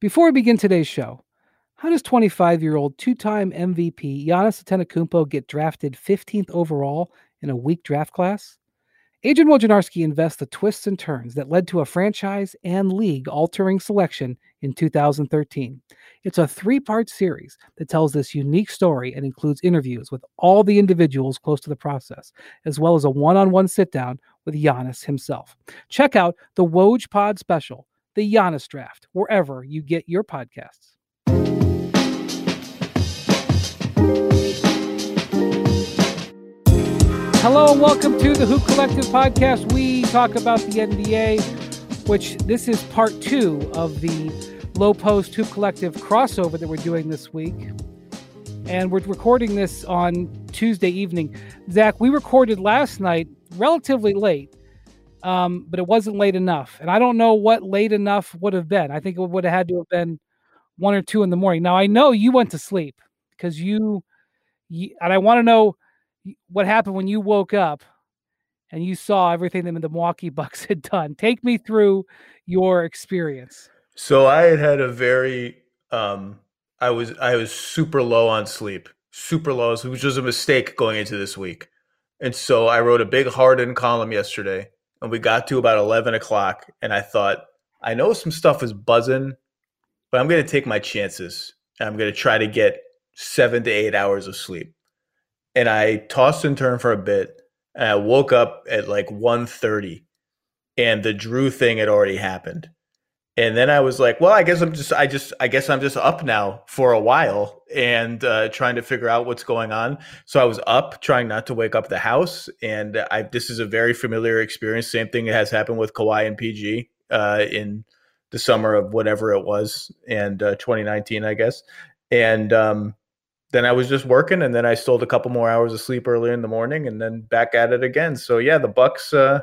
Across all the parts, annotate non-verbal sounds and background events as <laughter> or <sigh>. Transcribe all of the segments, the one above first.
Before we begin today's show, how does 25 year old two time MVP Giannis Antetokounmpo get drafted 15th overall in a weak draft class? Adrian Wojnarowski invests the twists and turns that led to a franchise and league altering selection in 2013. It's a three part series that tells this unique story and includes interviews with all the individuals close to the process, as well as a one on one sit down with Giannis himself. Check out the Woj Pod special, The Giannis Draft, wherever you get your podcasts. Hello and welcome to the Hoop Collective podcast. We talk about the NBA, which this is part two of the Lowe Post Hoop Collective crossover that we're doing this week. And we're recording this on Tuesday evening. Zach, we recorded last night relatively late, um, but it wasn't late enough. And I don't know what late enough would have been. I think it would have had to have been one or two in the morning. Now, I know you went to sleep because you, you and I want to know what happened when you woke up and you saw everything that the Milwaukee <laughs> Bucks had done. Take me through your experience. So I had had a very um I was I was super low on sleep, super low, which was a mistake going into this week. And so I wrote a big Harden column yesterday, and we got to about eleven o'clock, and I thought I know some stuff is buzzing, but I'm going to take my chances, and I'm going to try to get seven to eight hours of sleep and I tossed and turned for a bit. And I woke up at like 1.30 and the Jrue thing had already happened. And then I was like, well, I guess I'm just, I just, I guess I'm just up now for a while and uh, trying to figure out what's going on. So I was up, trying not to wake up the house. And I, this is a very familiar experience. Same thing has happened with Kawhi and PG uh, in the summer of whatever it was, and uh, 2019, I guess. And um, then I was just working, and then I stole a couple more hours of sleep earlier in the morning, and then back at it again. So yeah, the Bucks, uh,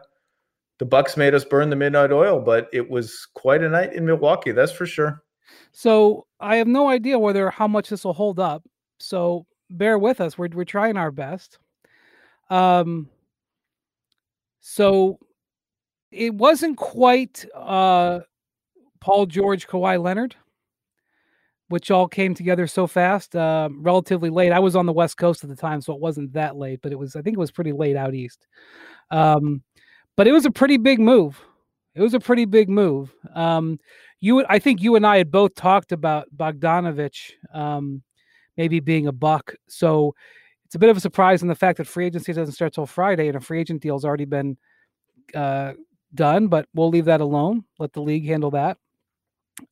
the Bucks made us burn the midnight oil, but it was quite a night in Milwaukee, that's for sure. So I have no idea whether how much this will hold up. So bear with us. We're we're trying our best. Um. So it wasn't quite uh, Paul George, Kawhi Leonard which all came together so fast, uh, relatively late. I was on the West Coast at the time, so it wasn't that late, but it was, I think it was pretty late out east. Um, but it was a pretty big move. It was a pretty big move. Um, you, I think you and I had both talked about Bogdanovich um, maybe being a buck. So it's a bit of a surprise in the fact that free agency doesn't start till Friday and a free agent deal's already been uh, done, but we'll leave that alone. Let the league handle that.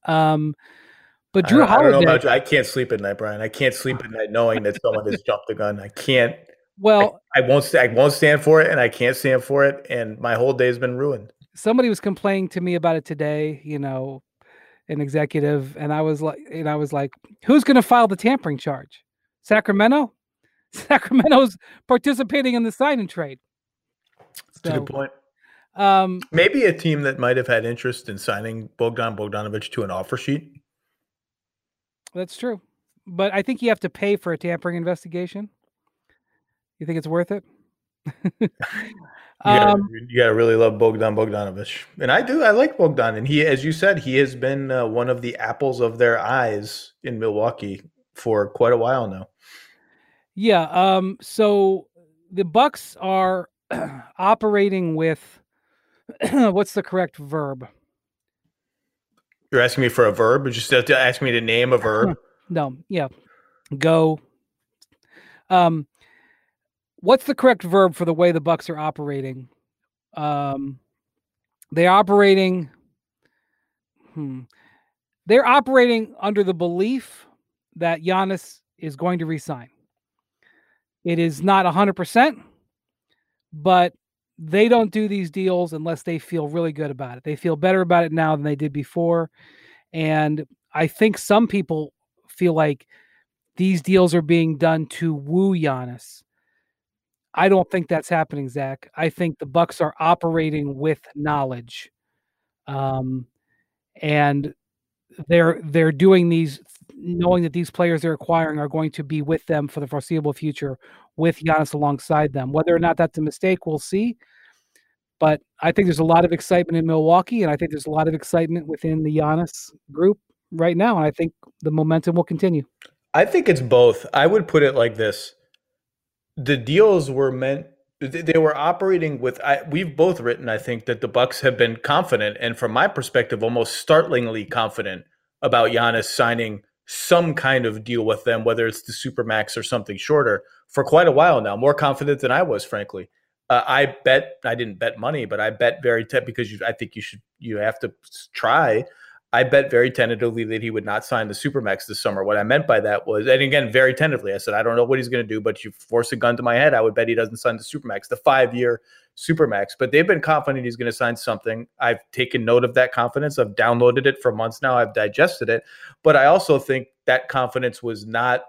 Um, but Jrue I Holiday, I, about, I can't sleep at night, Brian. I can't sleep <laughs> at night knowing that someone has jumped the gun. I can't. Well, I, I won't. I won't stand for it, and I can't stand for it, and my whole day has been ruined. Somebody was complaining to me about it today. You know, an executive, and I was like, and I was like, who's going to file the tampering charge? Sacramento. <laughs> Sacramento's participating in the sign and trade. So, That's a good point. Um, Maybe a team that might have had interest in signing Bogdan Bogdanovich to an offer sheet. That's true. But I think you have to pay for a tampering investigation. You think it's worth it? <sighs> you, gotta, um, you, gotta, really love Bogdan Bogdanovich, and I do. I like Bogdan, and he, as you said, he has been uh, one of the apples of their eyes in Milwaukee for quite a while now. Yeah. Um. So the Bucks are <clears throat> operating with <clears throat> what's the correct verb? You're asking me for a verb, or just to ask me to name a verb? <laughs> No, yeah, go. Um, what's the correct verb for the way the Bucks are operating? Um, they're operating. Hmm, they're operating under the belief that Giannis is going to resign. It is not hundred percent, but they don't do these deals unless they feel really good about it. They feel better about it now than they did before. And I think some people feel like these deals are being done to woo Giannis. I don't think that's happening, Zach. I think the Bucks are operating with knowledge. Um, and they're they're doing these knowing that these players they're acquiring are going to be with them for the foreseeable future with Giannis alongside them. Whether or not that's a mistake, we'll see. But I think there's a lot of excitement in Milwaukee, and I think there's a lot of excitement within the Giannis group right now, and I think the momentum will continue. I think it's both. I would put it like this: the deals were meant they were operating with I, we've both written i think that the bucks have been confident and from my perspective almost startlingly confident about Giannis signing some kind of deal with them whether it's the supermax or something shorter for quite a while now more confident than i was frankly. Uh, i bet i didn't bet money but i bet very te- because you, i think you should you have to try I bet very tentatively that he would not sign the Supermax this summer. What I meant by that was, and again, very tentatively, I said, I don't know what he's going to do, but you force a gun to my head, I would bet he doesn't sign the Supermax, the five year Supermax. But they've been confident he's going to sign something. I've taken note of that confidence. I've downloaded it for months now, I've digested it. But I also think that confidence was not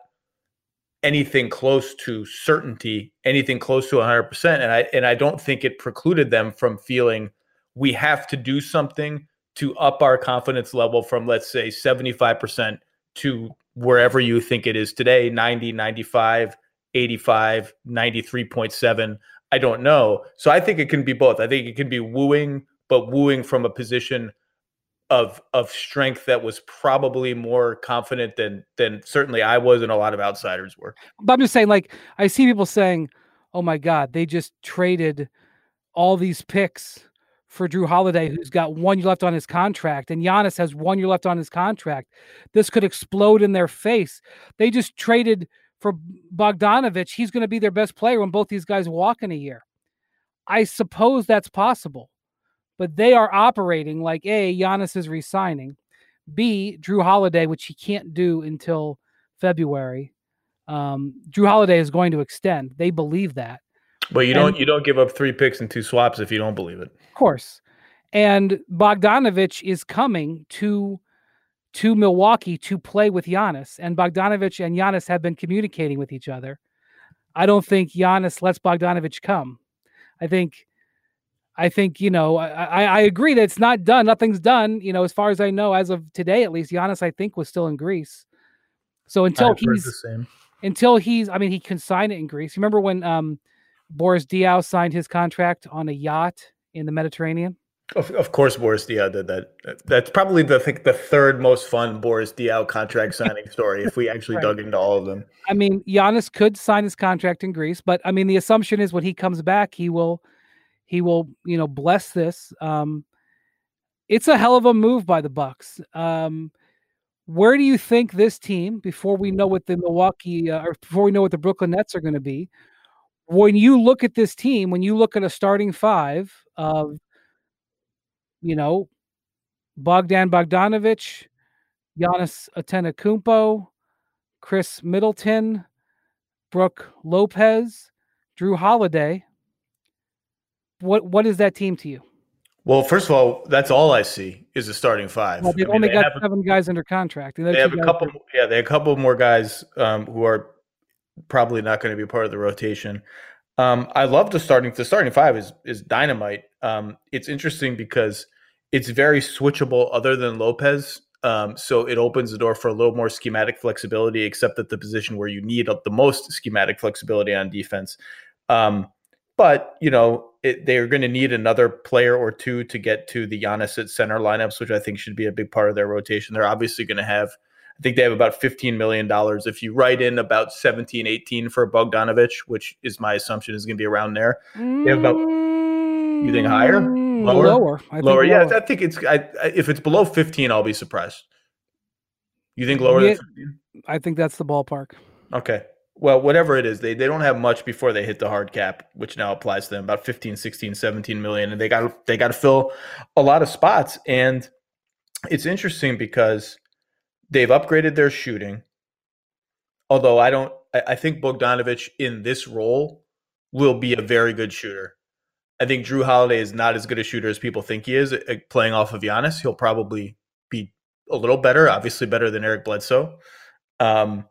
anything close to certainty, anything close to 100%. And I, and I don't think it precluded them from feeling we have to do something to up our confidence level from let's say 75% to wherever you think it is today 90 95 85 93.7 i don't know. So i think it can be both. I think it can be wooing but wooing from a position of of strength that was probably more confident than than certainly i was and a lot of outsiders were. But i'm just saying like i see people saying oh my god they just traded all these picks for Jrue Holiday, who's got one year left on his contract, and Giannis has one year left on his contract. This could explode in their face. They just traded for Bogdanovich. He's going to be their best player when both these guys walk in a year. I suppose that's possible, but they are operating like A, Giannis is resigning, B, Jrue Holiday, which he can't do until February. Um, Jrue Holiday is going to extend. They believe that. But you don't you don't give up three picks and two swaps if you don't believe it. Of course. And Bogdanovich is coming to to Milwaukee to play with Giannis. And Bogdanovich and Giannis have been communicating with each other. I don't think Giannis lets Bogdanovich come. I think I think, you know, I, I agree that it's not done. Nothing's done. You know, as far as I know, as of today, at least, Giannis, I think, was still in Greece. So until he's until he's I mean, he can sign it in Greece. Remember when um Boris Diaw signed his contract on a yacht in the Mediterranean? Of, of course, Boris Diaw did that. That's probably the the third most fun Boris Diaw contract <laughs> signing story if we actually right. dug into all of them. I mean, Giannis could sign his contract in Greece, but I mean, the assumption is when he comes back, he will, he will, you know, bless this. Um, it's a hell of a move by the Bucks. Um, where do you think this team, before we know what the Milwaukee uh, or before we know what the Brooklyn Nets are going to be, when you look at this team, when you look at a starting five of, you know, Bogdan Bogdanovich, Giannis Antetokounmpo, Khris Middleton, Brook Lopez, Jrue Holiday. What what is that team to you? Well, first of all, that's all I see is a starting five. Well, they've I mean, only they got seven guys under contract. They have a couple. Are, yeah, they have a couple more guys um, who are probably not going to be part of the rotation. Um, I love the starting. The starting five is is dynamite. Um, it's interesting because it's very switchable, other than Lopez. Um, so it opens the door for a little more schematic flexibility, except at the position where you need the most schematic flexibility on defense. Um, but you know it, they're going to need another player or two to get to the Giannis at center lineups, which I think should be a big part of their rotation. They're obviously going to have I think they have about $15 million. If you write in about 17, 18 for Bogdanovich, which is my assumption is going to be around there, they have about, you think higher? Mm, lower? Lower. I lower. Lower. Yeah, I think it's, I, if it's below 15, I'll be surprised. You think lower yeah, I think that's the ballpark. Okay. Well, whatever it is, they, they don't have much before they hit the hard cap, which now applies to them about 15, 16, 17 million. And they got they got to fill a lot of spots. And it's interesting because They've upgraded their shooting. Although I don't, I, think Bogdanovich in this role will be a very good shooter. I think Jrue Holiday is not as good a shooter as people think he is playing off of Giannis. He'll probably be a little better, obviously better than Eric Bledsoe. Um,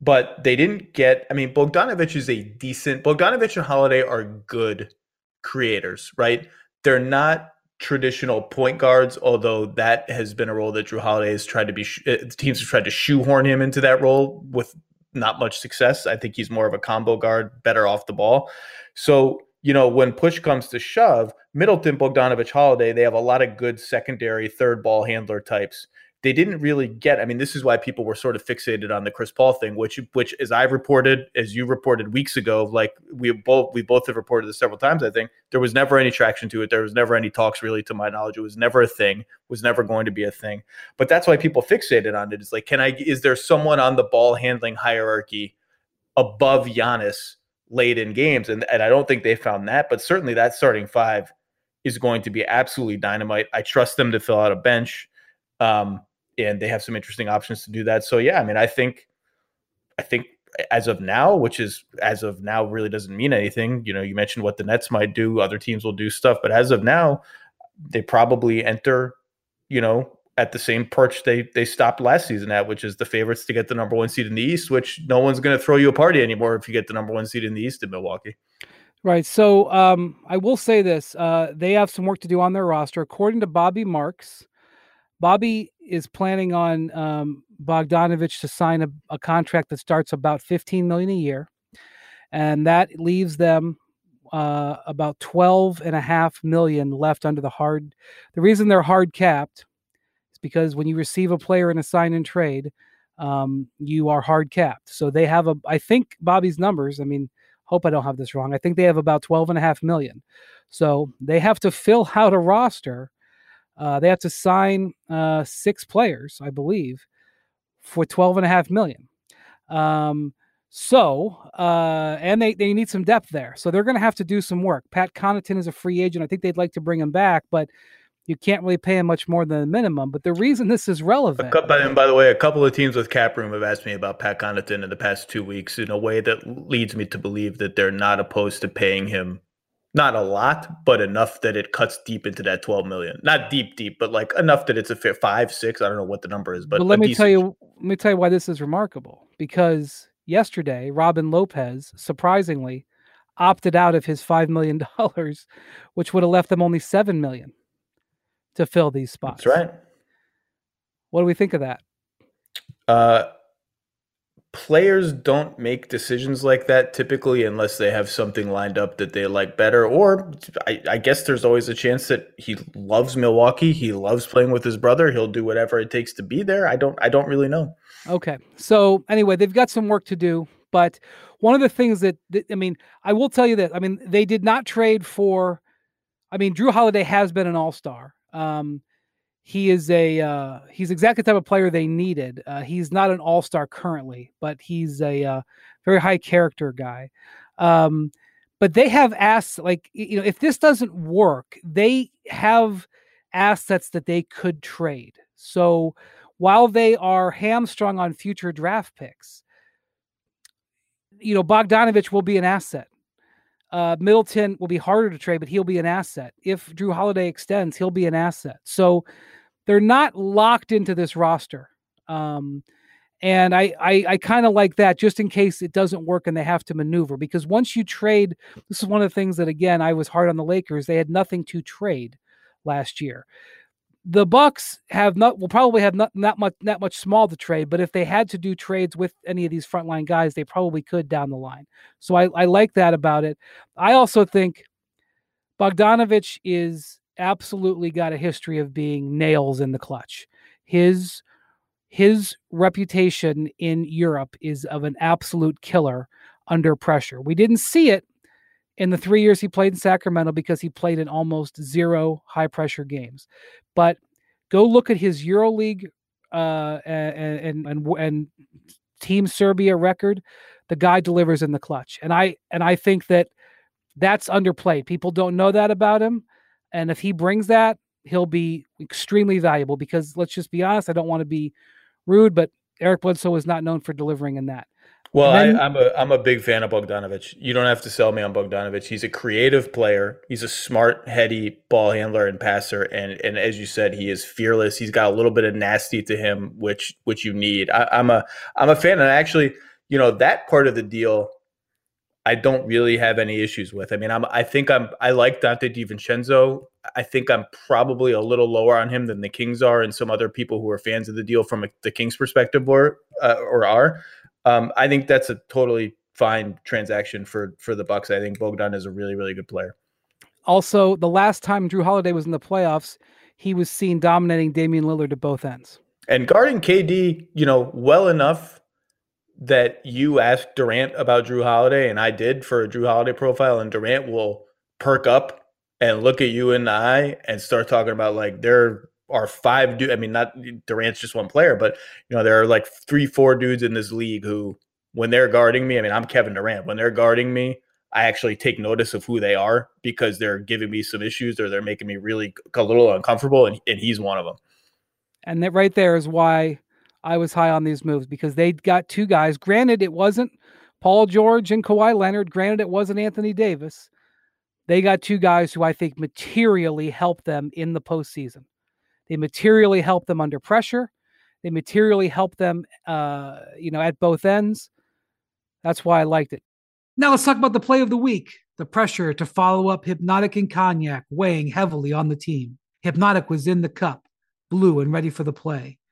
but they didn't get, I mean, Bogdanovich is a decent, Bogdanovich and Holiday are good creators, right? They're not traditional point guards, although that has been a role that Jrue Holiday has tried to be, uh, teams have tried to shoehorn him into that role with not much success. I think he's more of a combo guard, better off the ball. So, you know, when push comes to shove, Middleton, Bogdanovich, Holiday, they have a lot of good secondary third ball handler types. They didn't really get. I mean, this is why people were sort of fixated on the Chris Paul thing, which which as I reported, as you reported weeks ago, like we both we both have reported this several times. I think there was never any traction to it. There was never any talks, really, to my knowledge. It was never a thing. Was never going to be a thing. But that's why people fixated on it. It's like, can I? Is there someone on the ball handling hierarchy above Giannis late in games? And and I don't think they found that. But certainly that starting five is going to be absolutely dynamite. I trust them to fill out a bench. Um, and they have some interesting options to do that. So yeah, I mean, I think, I think as of now, which is as of now really doesn't mean anything. You know, you mentioned what the Nets might do, other teams will do stuff, but as of now, they probably enter, you know, at the same perch they they stopped last season at, which is the favorites to get the number one seed in the East. Which no one's going to throw you a party anymore if you get the number one seed in the East in Milwaukee. Right. So um, I will say this: uh, they have some work to do on their roster, according to Bobby Marks. Bobby is planning on um, Bogdanovich to sign a, a, contract that starts about 15 million a year, and that leaves them uh, about 12 and a half million left under the hard. The reason they're hard capped is because when you receive a player in a sign and trade, um, you are hard capped. So they have a. I think Bobby's numbers. I mean, hope I don't have this wrong. I think they have about 12 and a half million. So they have to fill out a roster uh, they have to sign uh, six players, I believe, for twelve and a half million. Um, so, uh, and they, they need some depth there. So they're going to have to do some work. Pat Connaughton is a free agent. I think they'd like to bring him back, but you can't really pay him much more than the minimum. But the reason this is relevant. and by the way, a couple of teams with cap room have asked me about Pat Connaughton in the past two weeks in a way that leads me to believe that they're not opposed to paying him not a lot, but enough that it cuts deep into that 12 million. Not deep, deep, but like enough that it's a fair five, six. I don't know what the number is, but, but let me decent. tell you, let me tell you why this is remarkable. Because yesterday, Robin Lopez surprisingly opted out of his five million <laughs> dollars, which would have left them only seven million to fill these spots. That's right. What do we think of that? Uh, players don't make decisions like that typically unless they have something lined up that they like better. Or I, I, guess there's always a chance that he loves Milwaukee. He loves playing with his brother. He'll do whatever it takes to be there. I don't I don't really know. Okay. So anyway, they've got some work to do. But one of the things that, that I mean, I will tell you that I mean they did not trade for. I mean, Jrue Holiday has been an all star. Um, he is a uh, he's exactly the type of player they needed. Uh, he's not an all star currently, but he's a uh, very high character guy. Um, but they have asked, like you know, if this doesn't work, they have assets that they could trade. So while they are hamstrung on future draft picks, you know, Bogdanovich will be an asset. Uh, Middleton will be harder to trade, but he'll be an asset. If Jrue Holiday extends, he'll be an asset. So they're not locked into this roster. Um, and I, I, I kind of like that just in case it doesn't work and they have to maneuver because once you trade, this is one of the things that again I was hard on the Lakers. They had nothing to trade last year. The Bucks have not will probably have not, not much not much small to trade, but if they had to do trades with any of these frontline guys, they probably could down the line. So I, I like that about it. I also think Bogdanovich is absolutely got a history of being nails in the clutch. His his reputation in Europe is of an absolute killer under pressure. We didn't see it in the 3 years he played in Sacramento because he played in almost zero high pressure games. But go look at his EuroLeague uh, and, and and and Team Serbia record. The guy delivers in the clutch, and I and I think that that's underplayed. People don't know that about him. And if he brings that, he'll be extremely valuable because let's just be honest, I don't want to be rude, but Eric Bledsoe is not known for delivering in that. Well, then, I, am a I'm a big fan of Bogdanovich. You don't have to sell me on Bogdanovich. He's a creative player. He's a smart, heady ball handler and passer, and and as you said, he is fearless. He's got a little bit of nasty to him, which which you need. I, I'm a I'm a fan, and actually, you know, that part of the deal I don't really have any issues with. I mean, I'm I think I'm I like Donte DiVincenzo. I think I'm probably a little lower on him than the Kings are, and some other people who are fans of the deal from a, the Kings' perspective or uh, or are. Um, I think that's a totally fine transaction for for the Bucks. I think Bogdan is a really really good player. Also, the last time Jrue Holiday was in the playoffs, he was seen dominating Damian Lillard at both ends. And guarding KD, you know, well enough that you asked Durant about Jrue Holiday, and I did for a Jrue Holiday profile, and Durant will perk up and look at you in the eye and start talking about like there are five dudes. I mean, not Durant's just one player, but you know, there are like three, four dudes in this league who, when they're guarding me, I mean, I'm Kevin Durant. When they're guarding me, I actually take notice of who they are because they're giving me some issues or they're making me really a little uncomfortable, and, and he's one of them. And that right there is why I was high on these moves because they got two guys. Granted, it wasn't Paul George and Kawhi Leonard. Granted, it wasn't Anthony Davis. They got two guys who I think materially helped them in the postseason. They materially helped them under pressure. They materially helped them, uh, you know, at both ends. That's why I liked it. Now let's talk about the play of the week. The pressure to follow up Hypnotic and Cognac weighing heavily on the team. Hypnotic was in the cup, blue and ready for the play.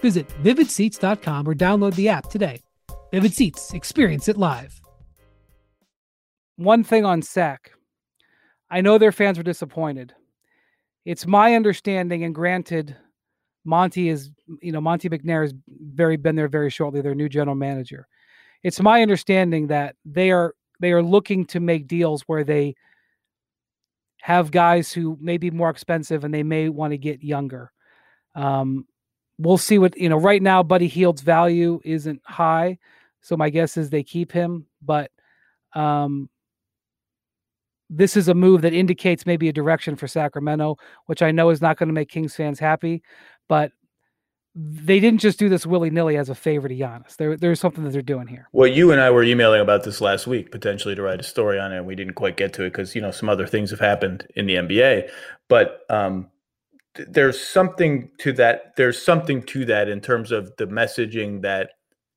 Visit vividseats.com or download the app today. Vivid Seats, experience it live. One thing on SAC I know their fans were disappointed. It's my understanding, and granted, Monte is, you know, Monte McNair has very been there very shortly, their new general manager. It's my understanding that they are they are looking to make deals where they have guys who may be more expensive and they may want to get younger. Um, we'll see what you know. Right now, Buddy Hield's value isn't high, so my guess is they keep him. But um, this is a move that indicates maybe a direction for Sacramento, which I know is not going to make Kings fans happy but they didn't just do this willy nilly as a favor to Giannis. There, there's something that they're doing here. Well, you and I were emailing about this last week, potentially to write a story on it. And we didn't quite get to it because you know some other things have happened in the NBA. But um, there's something to that. There's something to that in terms of the messaging that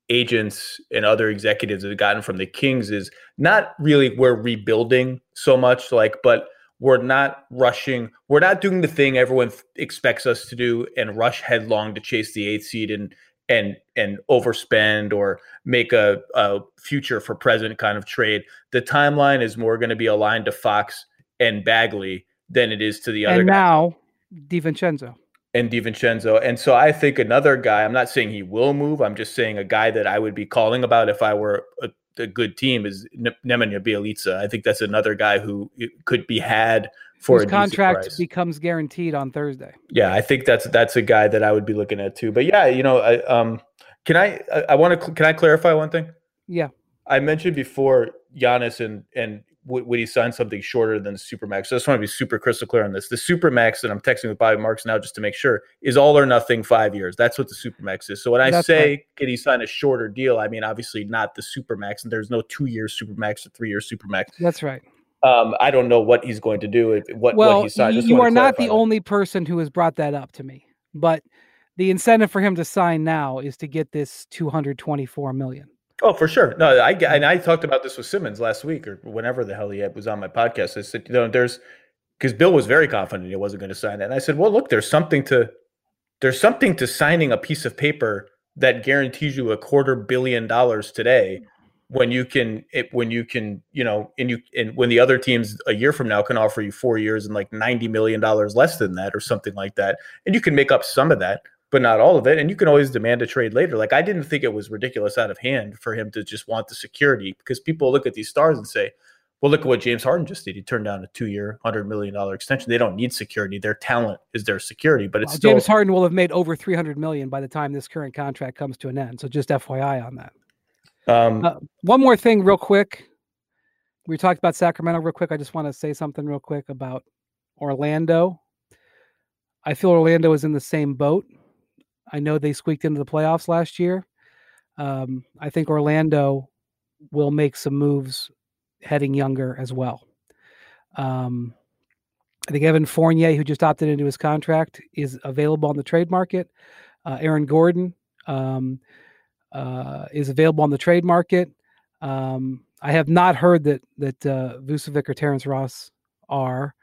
agents and other executives have gotten from the Kings is not really we're rebuilding so much, like, but we're not rushing. We're not doing the thing everyone expects us to do and rush headlong to chase the eighth seed and and and overspend or make a, a future for present kind of trade. The timeline is more going to be aligned to Fox and Bagley than it is to the other. And now, DiVincenzo. And DiVincenzo. And so I think another guy. I'm not saying he will move. I'm just saying a guy that I would be calling about if I were a a good team is Nemanja Bjelica. I think that's another guy who could be had for His contract becomes guaranteed on Thursday. Yeah, I think that's that's a guy that I would be looking at too. But yeah, you know, I, um, can I I, I want to can I clarify one thing? Yeah, I mentioned before Giannis and and would, he sign something shorter than the supermax? So I just want to be super crystal clear on this. The supermax that I'm texting with Bobby Marks now, just to make sure, is all or nothing five years. That's what the supermax is. So when I That's say right. can he sign a shorter deal, I mean obviously not the supermax, and there's no two year supermax or three year supermax. That's right. Um, I don't know what he's going to do. If, what well, what he signed. Just you are not the that. only person who has brought that up to me, but the incentive for him to sign now is to get this 224 million. Oh, for sure. No, I and I talked about this with Simmons last week or whenever the hell he was on my podcast. I said, you know, there's because Bill was very confident he wasn't going to sign that, and I said, well, look, there's something to there's something to signing a piece of paper that guarantees you a quarter billion dollars today when you can it, when you can you know and you and when the other teams a year from now can offer you four years and like 90 million dollars less than that or something like that and you can make up some of that but not all of it. And you can always demand a trade later. Like I didn't think it was ridiculous out of hand for him to just want the security because people look at these stars and say, well, look at what James Harden just did. He turned down a two-year, hundred million dollar extension. They don't need security. Their talent is their security. But it's well, still, James Harden will have made over three hundred million by the time this current contract comes to an end. So just FYI on that. Um, uh, one more thing, real quick. we talked about Sacramento real quick. I just want to say something real quick about Orlando. I feel Orlando is in the same boat. I know they squeaked into the playoffs last year. Um, I think Orlando will make some moves heading younger as well. Um, I think Evan Fournier, who just opted into his contract, is available on the trade market. Uh, Aaron Gordon um, uh, is available on the trade market. Um, I have not heard that that uh, Vucevic or Terrence Ross are,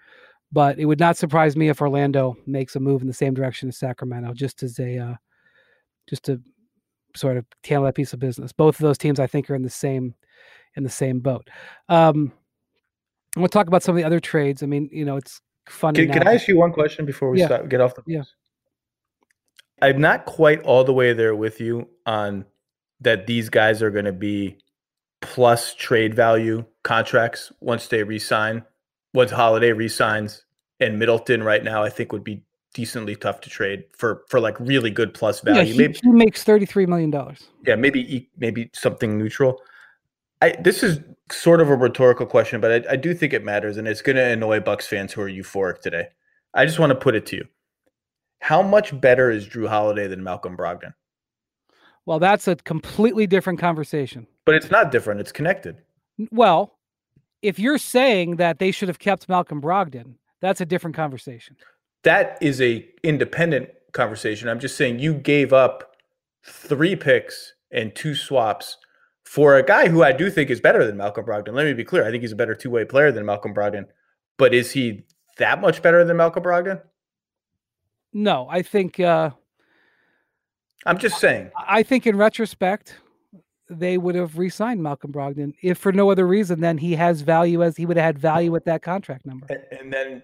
but it would not surprise me if Orlando makes a move in the same direction as Sacramento, just as a uh, just to sort of handle that piece of business. Both of those teams, I think, are in the same in the same boat. Um, we'll talk about some of the other trades. I mean, you know, it's funny. Can, can I ask you one question before we Yeah. start, get off the? Yeah. I'm not quite all the way there with you on that. These guys are going to be plus trade value contracts once they resign. Once Holiday resigns, and Middleton right now, I think would be decently tough to trade for for like really good plus Yeah, value. he, maybe he makes thirty three million dollars. yeah, maybe maybe something neutral. I this is sort of a rhetorical question, but I, I do think it matters, and it's going to annoy Bucks fans who are euphoric today. I just want to put it to you: How much better is Jrue Holiday than Malcolm Brogdon? Well, that's a completely different conversation. But it's not different; it's connected. Well, if you're saying that they should have kept Malcolm Brogdon, that's a different conversation. That is a independent conversation. I'm just saying you gave up three picks and two swaps for a guy who I do think is better than Malcolm Brogdon. Let me be clear: I think he's a better two way player than Malcolm Brogdon. But is he that much better than Malcolm Brogdon? No, I think uh, I'm just saying. I think in retrospect, they would have re-signed Malcolm Brogdon if for no other reason than he has value as he would have had value at that contract number. And, and then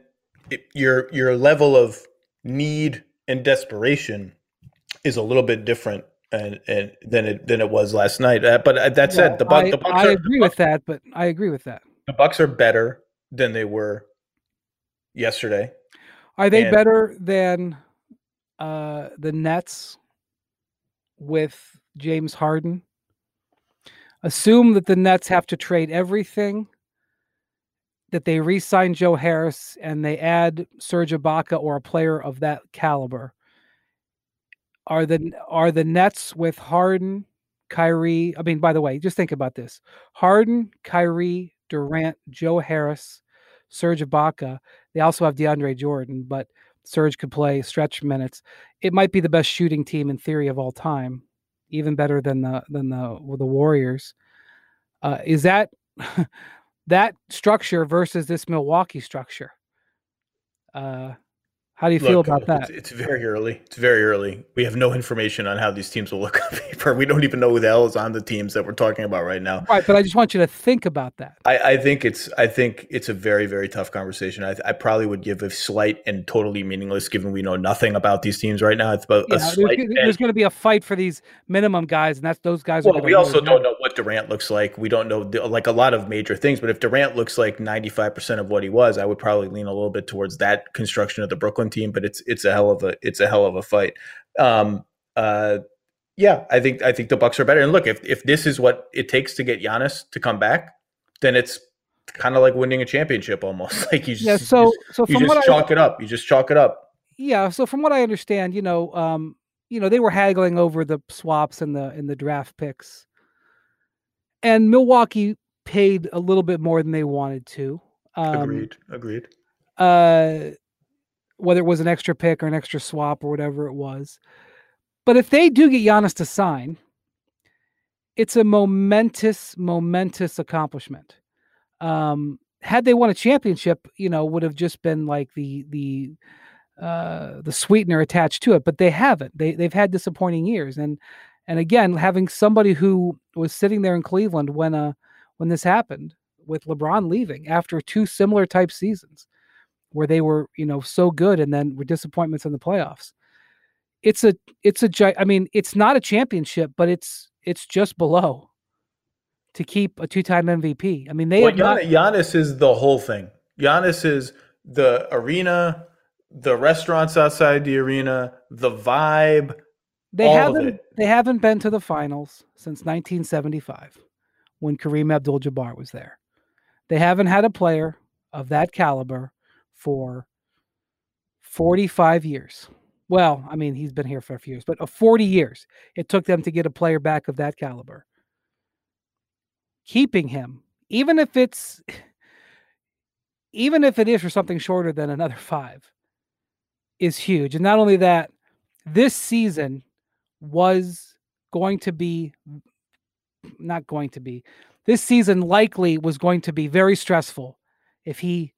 it, your your level of need and desperation is a little bit different and, and than it than it was last night. Uh, but uh, that said, the, Buc- I, the Bucks I are, agree with that, but I agree with that. the Bucks are better than they were yesterday. Are they And- better than uh, the Nets with James Harden? Assume that the Nets have to trade everything, that they re sign Joe Harris and they add Serge Ibaka or a player of that caliber. Are the are the Nets with Harden, Kyrie? I mean, by the way, just think about this: Harden, Kyrie, Durant, Joe Harris, Serge Ibaka. They also have DeAndre Jordan, but Serge could play stretch minutes. It might be the best shooting team in theory of all time, even better than the than the the Warriors. Uh, is that <laughs> that structure versus this Milwaukee structure? Uh, how do you feel about that? It's, it's very early. It's very early. We have no information on how these teams will look <laughs> on paper. We don't even know who the hell is on the teams that we're talking about right now. Right, but I just want you to think about that. I, I think it's I think it's a very very tough conversation. I, I probably would give a slight and totally meaningless, given we know nothing about these teams right now. It's about Yeah, a there's, slight. there's going to be a fight for these minimum guys, and that's those guys. well, we also don't know what Durant looks like. We don't know the- like a lot of major things. But if Durant looks like ninety five percent of what he was, I would probably lean a little bit towards that construction of the Brooklyn team. But it's it's a hell of a it's a hell of a fight. Um, uh, yeah, I think I think the Bucks are better. And look, if if this is what it takes to get Giannis to come back, then it's kind of like winning a championship almost. <laughs> Like you just Yeah. you So, just, so you from just what I chalk it up. You just chalk it up. yeah, so from what I understand, you know, um, you know, they were haggling over the swaps and the and the draft picks, and Milwaukee paid a little bit more than they wanted to. Um, Agreed. Agreed. uh, whether it was an extra pick or an extra swap or whatever it was. But if they do get Giannis to sign, it's a momentous, momentous accomplishment. Um, had they won a championship, you know, would have just been like the the uh, the sweetener attached to it. But they haven't. They they've had disappointing years, and and again, having somebody who was sitting there in Cleveland when uh when this happened with LeBron leaving after two similar type seasons where they were, you know, so good and then were disappointments in the playoffs. It's a it's a I mean, it's not a championship, but it's it's just below to keep a two-time MVP. I mean, they Well, have not, Gian- Giannis is the whole thing. Giannis is the arena, the restaurants outside the arena, the vibe. they haven't they haven't been to the finals since 1975 when Kareem Abdul-Jabbar was there. They haven't had a player of that caliber for 45 years. Well, I mean, he's been here for a few years, but uh, 40 years it took them to get a player back of that caliber. Keeping him, even if it's even if it is for something shorter than another <laughs> five, is huge. And not only that, this season was going to be not going to be this season likely was going to be very stressful if he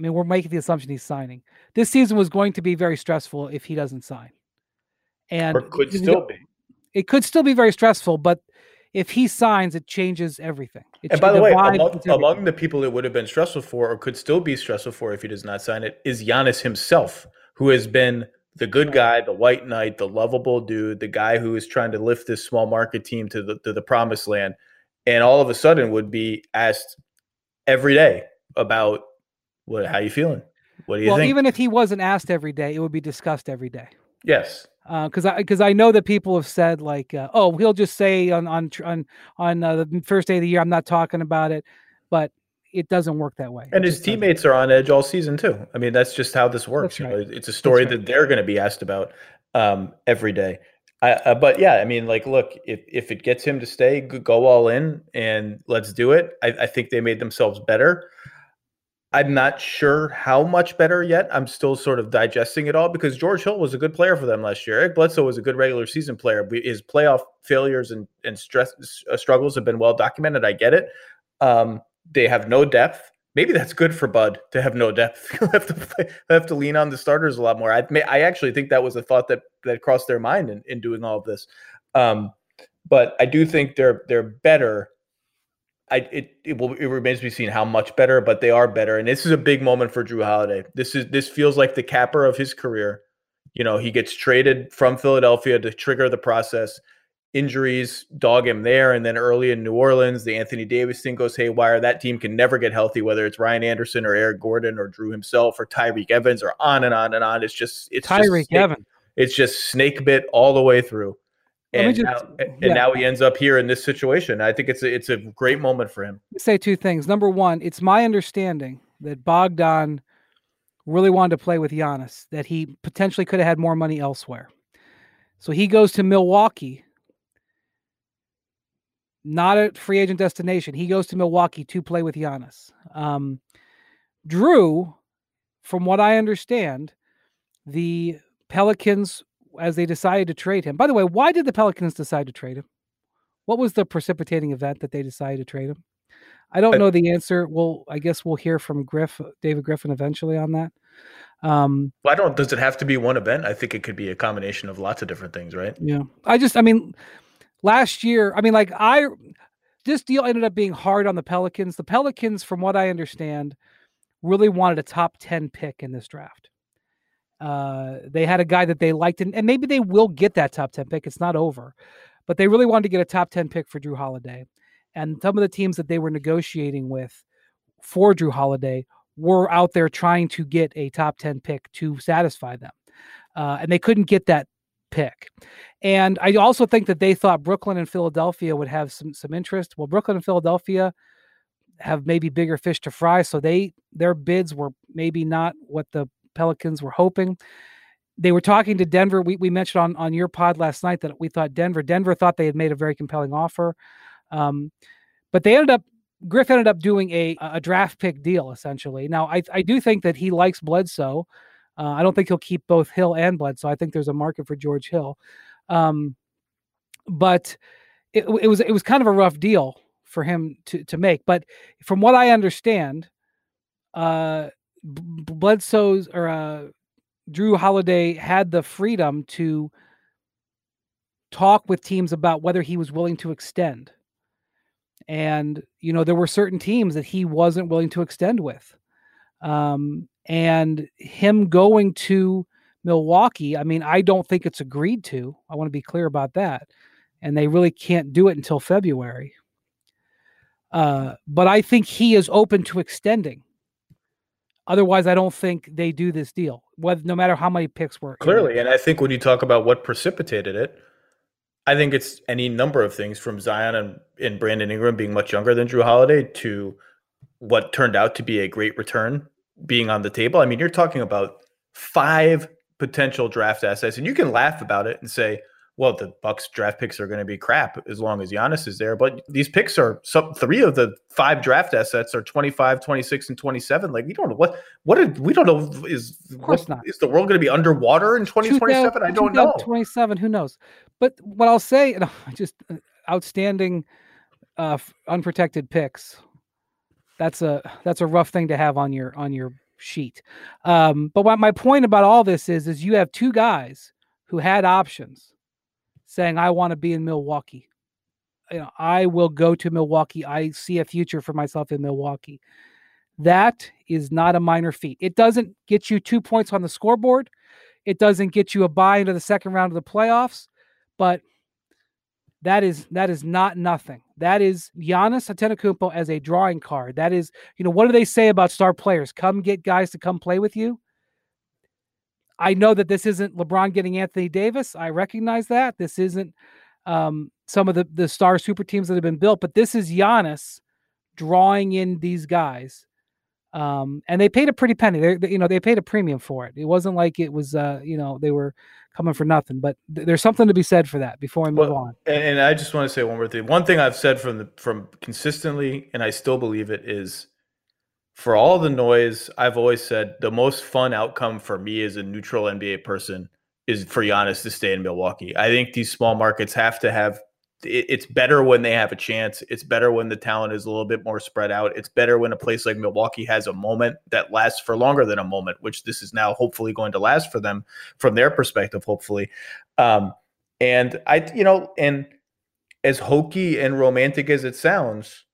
I mean, we're making the assumption he's signing. This season was going to be very stressful if he doesn't sign. And or could still be. It could still be very stressful, but if he signs, it changes everything. It and by the way, among, among, the people it would have been stressful for, or could still be stressful for if he does not sign it, is Giannis himself, who has been the good guy, the white knight, the lovable dude, the guy who is trying to lift this small market team to the to the promised land, and all of a sudden would be asked every day about what how you feeling? What do you well, think? even if he wasn't asked every day, it would be discussed every day. Yes because uh, I because I know that people have said like, uh, oh, he'll just say on on on on uh, the first day of the year, I'm not talking about it, but it doesn't work that way. And his teammates are on edge all season too. I mean, that's just how this works. Right. It's a story right. that they're going to be asked about um, every day. I, uh, but yeah, I mean, like, look, if if it gets him to stay, go all in and let's do it. I, I think they made themselves better. I'm not sure how much better yet. I'm still sort of digesting it all because George Hill was a good player for them last year. Eric Bledsoe was a good regular season player. His playoff failures and, and stress uh, struggles have been well documented. I get it. Um, they have no depth. Maybe that's good for Bud to have no depth. <laughs> have to play, have to lean on the starters a lot more. I may, I actually think that was a thought that that crossed their mind in, in doing all of this. Um, but I do think they're they're better I it it will it remains to be seen how much better, but they are better. And this is a big moment for Jrue Holiday. This is this feels like the capper of his career. You know, he gets traded from Philadelphia to trigger the process. Injuries dog him there, and then early in New Orleans, the Anthony Davis thing goes haywire. That team can never get healthy, whether it's Ryan Anderson or Eric Gordon or Jrue himself or Tyreke Evans or on and on and on. It's just it's Tyreke Evans. It's just snake bit all the way through and, just, now, and yeah. now he ends up here in this situation. I think it's a, it's a great moment for him. Say two things. Number one, it's my understanding that Bogdan really wanted to play with Giannis, that he potentially could have had more money elsewhere. So he goes to Milwaukee, not a free agent destination. He goes to Milwaukee to play with Giannis. Um, Jrue, from what I understand, the Pelicans as they decided to trade him. By the way, why did the Pelicans decide to trade him? What was the precipitating event that they decided to trade him? I don't know the answer. Well, I guess we'll hear from Griff, David Griffin, eventually on that. Um, well, I don't. Does it have to be one event? I think it could be a combination of lots of different things, right? Yeah. I just, I mean, last year, I mean, like I, this deal ended up being hard on the Pelicans. The Pelicans, from what I understand, really wanted a top ten pick in this draft. Uh, they had a guy that they liked, and, and maybe they will get that top 10 pick. It's not over, but they really wanted to get a top 10 pick for Jrue Holiday. And some of the teams that they were negotiating with for Jrue Holiday were out there trying to get a top 10 pick to satisfy them. Uh, and they couldn't get that pick. And I also think that they thought Brooklyn and Philadelphia would have some some interest. Well, Brooklyn and Philadelphia have maybe bigger fish to fry, so they their bids were maybe not what the Pelicans were hoping. They were talking to Denver. We, we mentioned on, on your pod last night that we thought Denver, Denver thought they had made a very compelling offer. Um, but they ended up, Griff ended up doing a, a draft pick deal essentially. Now, I, I do think that he likes Bledsoe. Uh, I don't think he'll keep both Hill and Bledsoe. I think there's a market for George Hill. Um, but it, it was it was kind of a rough deal for him to to make. But from what I understand, uh, Bledsoe's or uh, Jrue Holiday had the freedom to talk with teams about whether he was willing to extend. And, you know, there were certain teams that he wasn't willing to extend with. Um, and him going to Milwaukee, I mean, I don't think it's agreed to. I want to be clear about that. And they really can't do it until February. Uh, but I think he is open to extending. Otherwise, I don't think they do this deal, whether no matter how many picks were clearly. And I think when you talk about what precipitated it, I think it's any number of things from Zion and, and Brandon Ingram being much younger than Jrue Holiday to what turned out to be a great return being on the table. I mean, you're talking about five potential draft assets, and you can laugh about it and say, well, the Bucks draft picks are going to be crap as long as Giannis is there. But these picks are some three of the five draft assets are 25, 26, and 27. Like we don't know what what did we don't know is of course what, not. is the world going to be underwater in 2027? I don't know. 27, who knows? But what I'll say, <laughs> just uh, outstanding uh unprotected picks. That's a that's a rough thing to have on your on your sheet. Um, but what my point about all this is is you have two guys who had options saying, I want to be in Milwaukee. You know, I will go to Milwaukee. I see a future for myself in Milwaukee. That is not a minor feat. It doesn't get you two points on the scoreboard. It doesn't get you a buy into the second round of the playoffs, but that is that is not nothing. That is Giannis Antetokounmpo as a drawing card. That is, you know, what do they say about star players? Come get guys to come play with you. I know that this isn't LeBron getting Anthony Davis. I recognize that. This isn't um, some of the, the star super teams that have been built, but this is Giannis drawing in these guys. Um, and they paid a pretty penny. They, you know, they paid a premium for it. It wasn't like it was, uh, you know, they were coming for nothing. But th- there's something to be said for that. Before I move well, on, and, and I just want to say one more thing. One thing I've said from the from consistently, and I still believe it is for all the noise, I've always said the most fun outcome for me as a neutral NBA person is for Giannis to stay in Milwaukee. I think these small markets have to have it's better when they have a chance. It's better when the talent is a little bit more spread out. It's better when a place like Milwaukee has a moment that lasts for longer than a moment, which this is now hopefully going to last for them from their perspective, hopefully. Um, and I, you know, and as hokey and romantic as it sounds,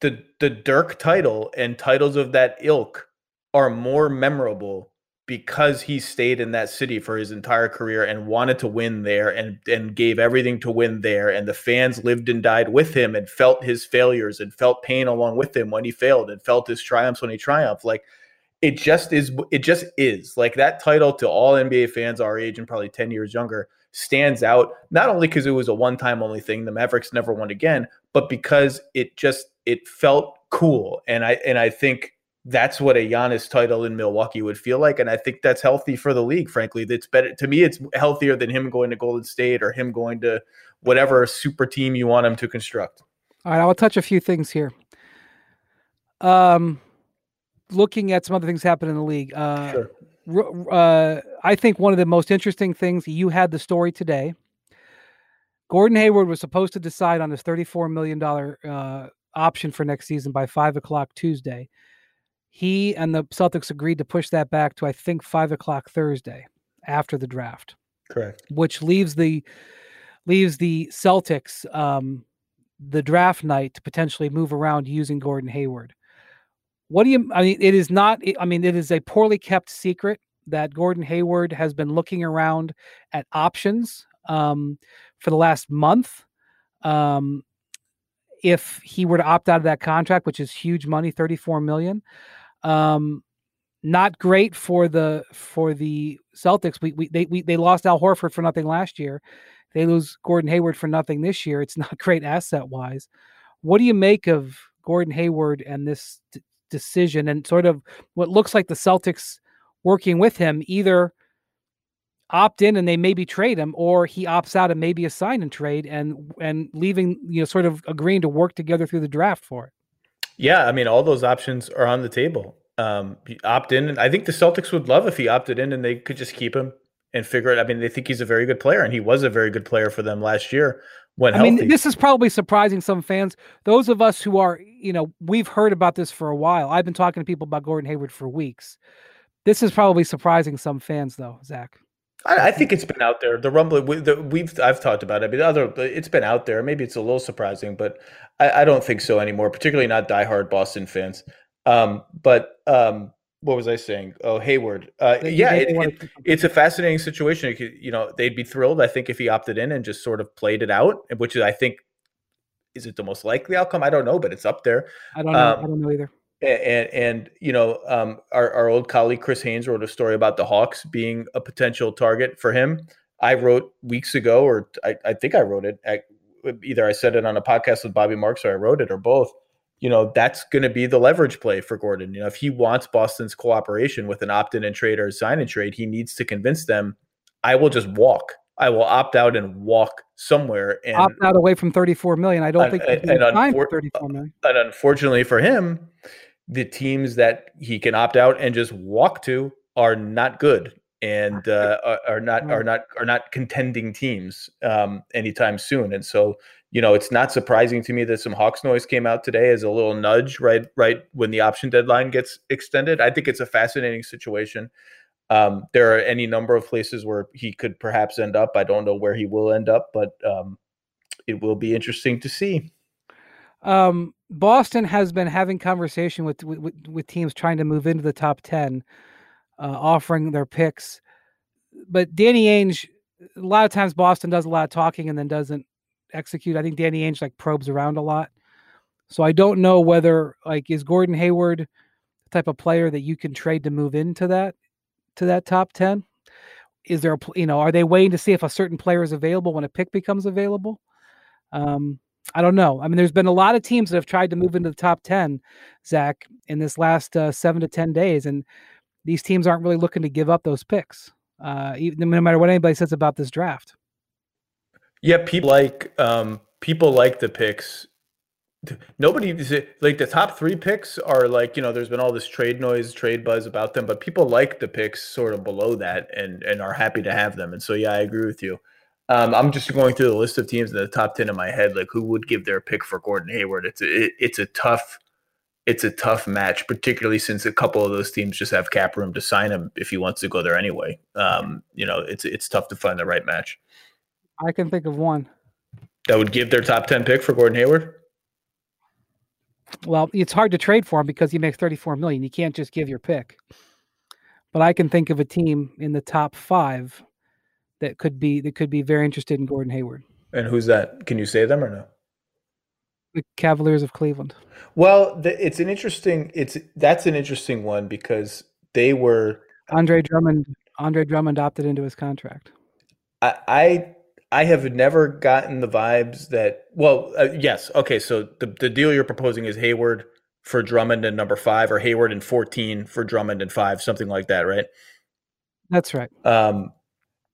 the the Dirk title and titles of that ilk are more memorable because he stayed in that city for his entire career and wanted to win there and and gave everything to win there. And the fans lived and died with him and felt his failures and felt pain along with him when he failed and felt his triumphs when he triumphed. Like it just is it just is. Like that title to all NBA fans our age and probably 10 years younger stands out not only because it was a one time only thing the Mavericks never won again but because it just it felt cool, and I and I think that's what a Giannis title in Milwaukee would feel like, and I think that's healthy for the league. Frankly, that's better to me. It's healthier than him going to Golden State or him going to whatever super team you want him to construct. All right, I'll touch a few things here. Um, looking at some other things happen in the league. Uh, sure. Uh, I think one of the most interesting things you had the story today. Gordon Hayward was supposed to decide on his $34 million uh, option for next season by five o'clock Tuesday. He and the Celtics agreed to push that back to I think five o'clock Thursday after the draft. Correct. Which leaves the leaves the Celtics um, the draft night to potentially move around using Gordon Hayward. What do you? I mean, it is not. I mean, it is a poorly kept secret that Gordon Hayward has been looking around at options um, for the last month. Um, if he were to opt out of that contract, which is huge money, 34 million. Um, not great for the for the Celtics. We, we they we, they lost Al Horford for nothing last year. They lose Gordon Hayward for nothing this year. It's <laughs> not great asset wise. What do you make of Gordon Hayward and this decision and sort of what looks like the Celtics working with him either opt in and they maybe trade him, or he opts out and maybe a sign and trade and and leaving you know sort of agreeing to work together through the draft for it. Yeah, I mean all those options are on the table. Um, opt in. And I think the Celtics would love if he opted in and they could just keep him and figure it. I mean, they think he's a very good player, and he was a very good player for them last year when I healthy. mean, this is probably surprising some fans. Those of us who are, you know, we've heard about this for a while. I've been talking to people about Gordon Hayward for weeks. This is probably surprising some fans, though, Zach. I, I, think it's been out there. The rumbling we, the, we've I've talked about it. I mean, other it's been out there. Maybe it's a little surprising, but I, I don't think so anymore. Particularly not diehard Boston fans. Um, but um, what was I saying? Oh, Hayward. Uh, yeah, it, it, it's a fascinating situation. You know, they'd be thrilled. I think if he opted in and just sort of played it out, which I think is it the most likely outcome. I don't know, but it's up there. I don't know. Um, I don't know either and and you know um, our our old colleague Chris Haynes wrote a story about the Hawks being a potential target for him. I wrote weeks ago, or I, I think I wrote it. At, either I said it on a podcast with Bobby Marks, or I wrote it, or both. You know, that's going to be the leverage play for Gordon. You know, if he wants Boston's cooperation with an opt-in and trade or sign and trade, he needs to convince them, I will just walk. I will opt out and walk somewhere and opt out away from 34 million. I don't and, think and, and time unfor- 34 million. And unfortunately for him, the teams that he can opt out and just walk to are not good and uh, are, are not are not are not contending teams um, anytime soon. And so you know, it's not surprising to me that some Hawks noise came out today as a little nudge right right when the option deadline gets extended. I think it's a fascinating situation. Um, there are any number of places where he could perhaps end up. I don't know where he will end up, but um, it will be interesting to see. Um, Boston has been having conversation with, with with teams trying to move into the top ten, uh, offering their picks, but Danny Ainge. A lot of times, Boston does a lot of talking and then doesn't execute. I think Danny Ainge like probes around a lot. So I don't know whether like is Gordon Hayward the type of player that you can trade to move into that to that top 10? Is there a you know, are they waiting to see if a certain player is available when a pick becomes available? Um I don't know. I mean, there's been a lot of teams that have tried to move into the top 10, Zach, in this last uh, seven to 10 days. And these teams aren't really looking to give up those picks, uh, even, no matter what anybody says about this draft. Yeah, people like um, people like the picks. Nobody like the top three picks are like you know. There's been all this trade noise, trade buzz about them, but people like the picks sort of below that and and are happy to have them. And so yeah, I agree with you. Um, I'm just going through the list of teams in the top ten in my head, like who would give their pick for Gordon Hayward. It's a, it, it's a tough it's a tough match, particularly since a couple of those teams just have cap room to sign him if he wants to go there anyway. Um, you know, it's it's tough to find the right match. I can think of one. That would give their top 10 pick for Gordon Hayward? Well, it's hard to trade for him because he makes 34 million. You can't just give your pick. But I can think of a team in the top 5 that could be that could be very interested in Gordon Hayward. And who's that? Can you say them or no? The Cavaliers of Cleveland. Well, the, it's an interesting it's that's an interesting one because they were Andre Drummond Andre Drummond opted into his contract. I, I I have never gotten the vibes that. Well, uh, yes, okay. So the the deal you're proposing is Hayward for Drummond and number five, or Hayward and fourteen for Drummond and five, something like that, right? That's right. Um,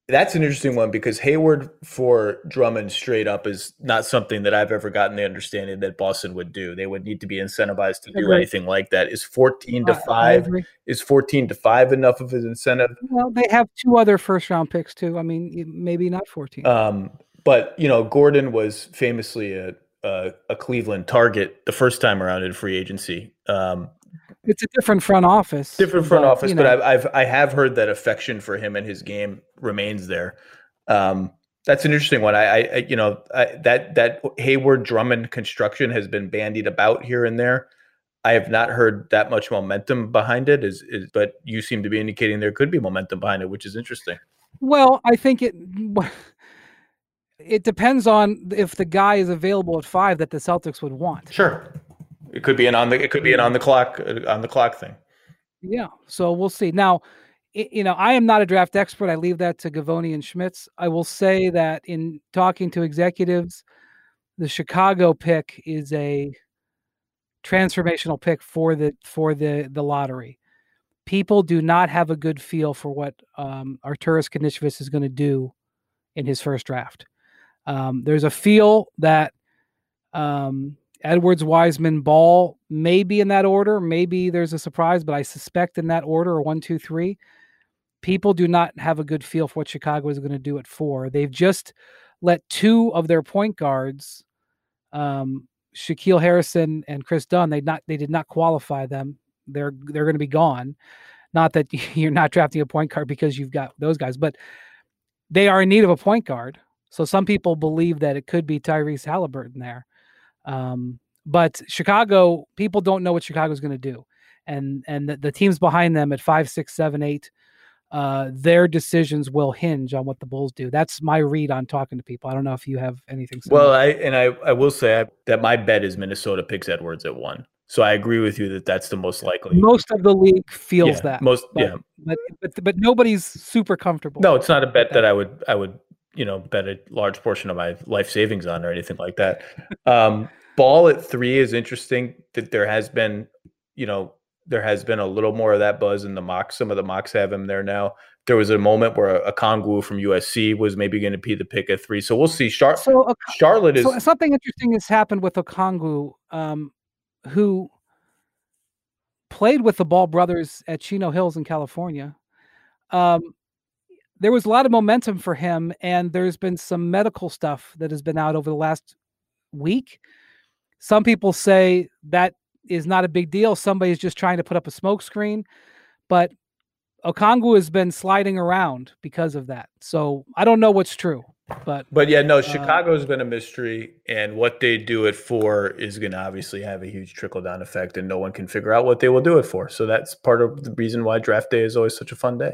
that's an interesting one because Hayward for Drummond straight up is not something that I've ever gotten the understanding that Boston would do. They would need to be incentivized to do anything like that. Is 14 to 5 is 14 to 5 enough of an incentive? Well, they have two other first round picks too. I mean, maybe not 14. Um, but you know, Gordon was famously a, a, a Cleveland target the first time around in free agency. Um, it's a different front office. Different front but, office, you know. but I've, I've I have heard that affection for him and his game remains there. Um, that's an interesting one. I, I you know, I, that that Hayward Drummond construction has been bandied about here and there. I have not heard that much momentum behind it. Is, is but you seem to be indicating there could be momentum behind it, which is interesting. Well, I think it it depends on if the guy is available at five that the Celtics would want. Sure. It could be an on the it could be an on the clock on the clock thing. Yeah, so we'll see. Now, you know, I am not a draft expert. I leave that to Givony and Schmitz. I will say that in talking to executives, the Chicago pick is a transformational pick for the for the the lottery. People do not have a good feel for what um, Arturas Karnisovas is going to do in his first draft. Um, there's a feel that um, Edwards, Wiseman, Ball, maybe in that order. Maybe there's a surprise, but I suspect in that order, or one, two, three. People do not have a good feel for what Chicago is going to do at four. They've just let two of their point guards, um, Shaquille Harrison and Kris Dunn, they not they did not qualify them. They're they're going to be gone. Not that <laughs> you're not drafting a point guard because you've got those guys, but they are in need of a point guard. So some people believe that it could be Tyrese Halliburton there. Um, but Chicago, people don't know what Chicago's going to do, and and the, the, teams behind them at five, six, seven, eight, uh, their decisions will hinge on what the Bulls do. That's my read on talking to people. I don't know if you have anything. Similar. Well, I and I I will say I, that my bet is Minnesota picks Edwards at one. So I agree with you that that's the most likely. Most of the league feels yeah, that. Most but, yeah, but, but but nobody's super comfortable. No, it's not a bet that. that I would I would you know bet a large portion of my life savings on or anything like that. Um, Ball at three is interesting. That there has been, you know, there has been a little more of that buzz in the mocks. Some of the mocks have him there now. There was a moment where a, Okongwu from USC was maybe going to be the pick at three. So we'll see. Char- so, uh, Charlotte is so something interesting has happened with Okongwu, um, who played with the Ball brothers at Chino Hills in California. Um, there was a lot of momentum for him, and there's been some medical stuff that has been out over the last week. Some people say that is not a big deal. Somebody's just trying to put up a smokescreen, but Okongwu has been sliding around because of that. So I don't know what's true, but but yeah, no, uh, Chicago's uh, been a mystery, and what they do it for is going to obviously have a huge trickle down effect, and no one can figure out what they will do it for. So that's part of the reason why draft day is always such a fun day.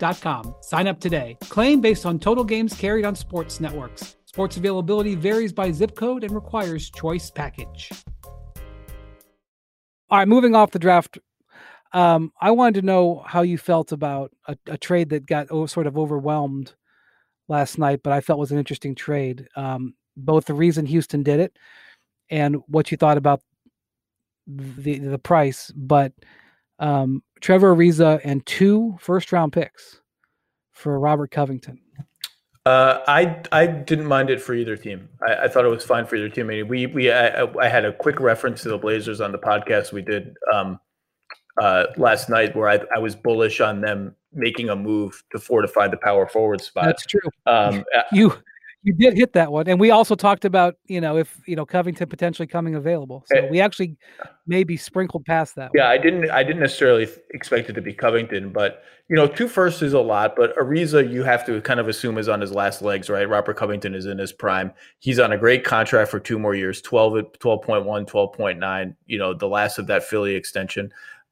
DirecTV.com Sign up today. Claim based on total games carried on sports networks. Sports availability varies by zip code and requires choice package. All right, moving off the draft, um, I wanted to know how you felt about a, a trade that got sort of overwhelmed last night, but I felt was an interesting trade. Um, both the reason Houston did it and what you thought about the the price, but um, Trevor Ariza and two first round picks for Robert Covington. Uh, I I didn't mind it for either team. I, I thought it was fine for either team. I mean, we we I, I, had a quick reference to the Blazers on the podcast we did um, uh, last night, where I, I was bullish on them making a move to fortify the power forward spot. That's true. Um, you you did hit that one, and we also talked about you know if you know Covington potentially coming available. So eh, we actually maybe sprinkled past that. Yeah, one. I didn't. I didn't necessarily expect it to be Covington, but you know, two firsts is a lot. But Ariza, you have to kind of assume is on his last legs, right? Robert Covington is in his prime. He's on a great contract for two more years 12, 12.1, 12.9. You know, the last of that Philly extension.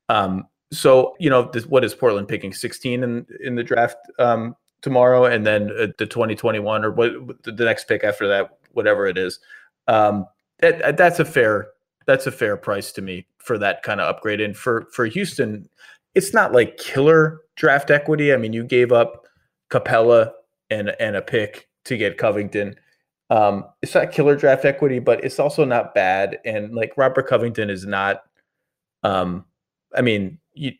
Um, so you know, this, what is Portland picking 16 in in the draft um, tomorrow, and then uh, the 2021 or what the next pick after that, whatever it is. Um, that, that's a fair that's a fair price to me for that kind of upgrade. And for for Houston, it's not like killer draft equity. I mean, you gave up Capela and and a pick to get Covington. Um, it's not killer draft equity, but it's also not bad. And like Robert Covington is not. Um, I mean, you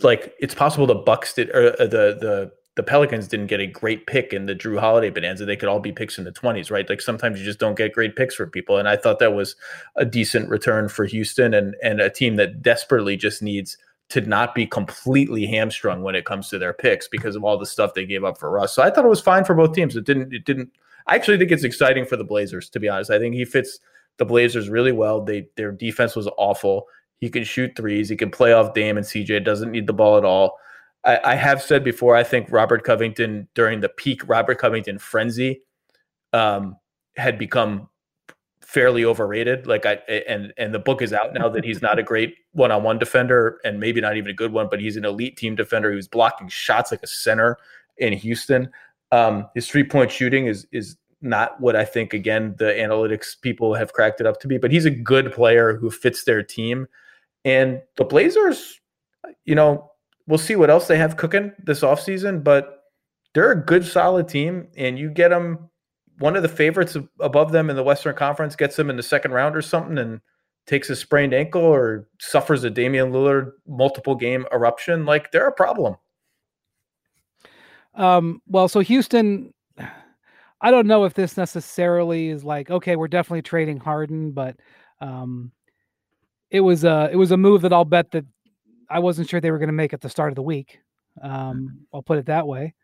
like it's possible the Bucks did or uh, the the the Pelicans didn't get a great pick in the Jrue Holiday bonanza. They could all be picks in the 20s, right? Like sometimes you just don't get great picks for people. And I thought that was a decent return for Houston and, and a team that desperately just needs to not be completely hamstrung when it comes to their picks because of all the stuff they gave up for Russ. So I thought it was fine for both teams. It didn't, it didn't, I actually think it's exciting for the Blazers, to be honest. I think he fits the Blazers really well. They, their defense was awful. He can shoot threes. He can play off Dame and CJ. Doesn't need the ball at all. I, I, have said before, I think Robert Covington during the peak Robert Covington frenzy um, had become fairly overrated. Like I and and the book is out now that he's not a great one-on-one defender and maybe not even a good one, but he's an elite team defender He was blocking shots like a center in Houston. Um, his three-point shooting is is not what I think again the analytics people have cracked it up to be, but he's a good player who fits their team. And the Blazers, you know, we'll see what else they have cooking this offseason, but they're a good, solid team. And you get them, one of the favorites above them in the Western Conference gets them in the second round or something and takes a sprained ankle or suffers a Damian Lillard multiple game eruption. Like they're a problem. Um, well, so Houston, I don't know if this necessarily is like, okay, we're definitely trading Harden, but um, it was a it was a move that I'll bet that I wasn't sure they were going to make it the start of the week. Um, I'll put it that way.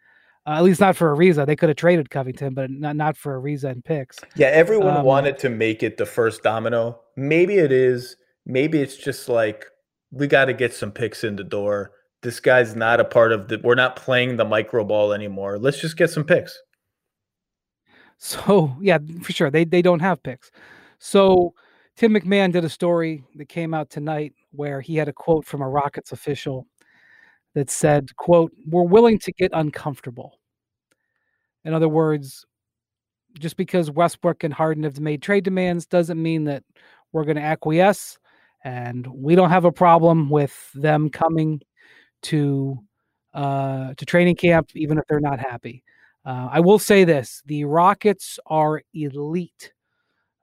Uh, at least not for Ariza. They could have traded Covington, but not not for Ariza and picks. Yeah, everyone um, wanted to make it the first domino. Maybe it is. Maybe it's just like we got to get some picks in the door. This guy's not a part of the. We're not playing the micro ball anymore. Let's just get some picks. So yeah, for sure they they don't have picks. So Tim McMahon did a story that came out tonight where he had a quote from a Rockets official that said, quote, we're willing to get uncomfortable. In other words, just because Westbrook and Harden have made trade demands doesn't mean that we're going to acquiesce. And we don't have a problem with them coming to uh, to training camp, even if they're not happy. Uh, I will say this: the Rockets are elite,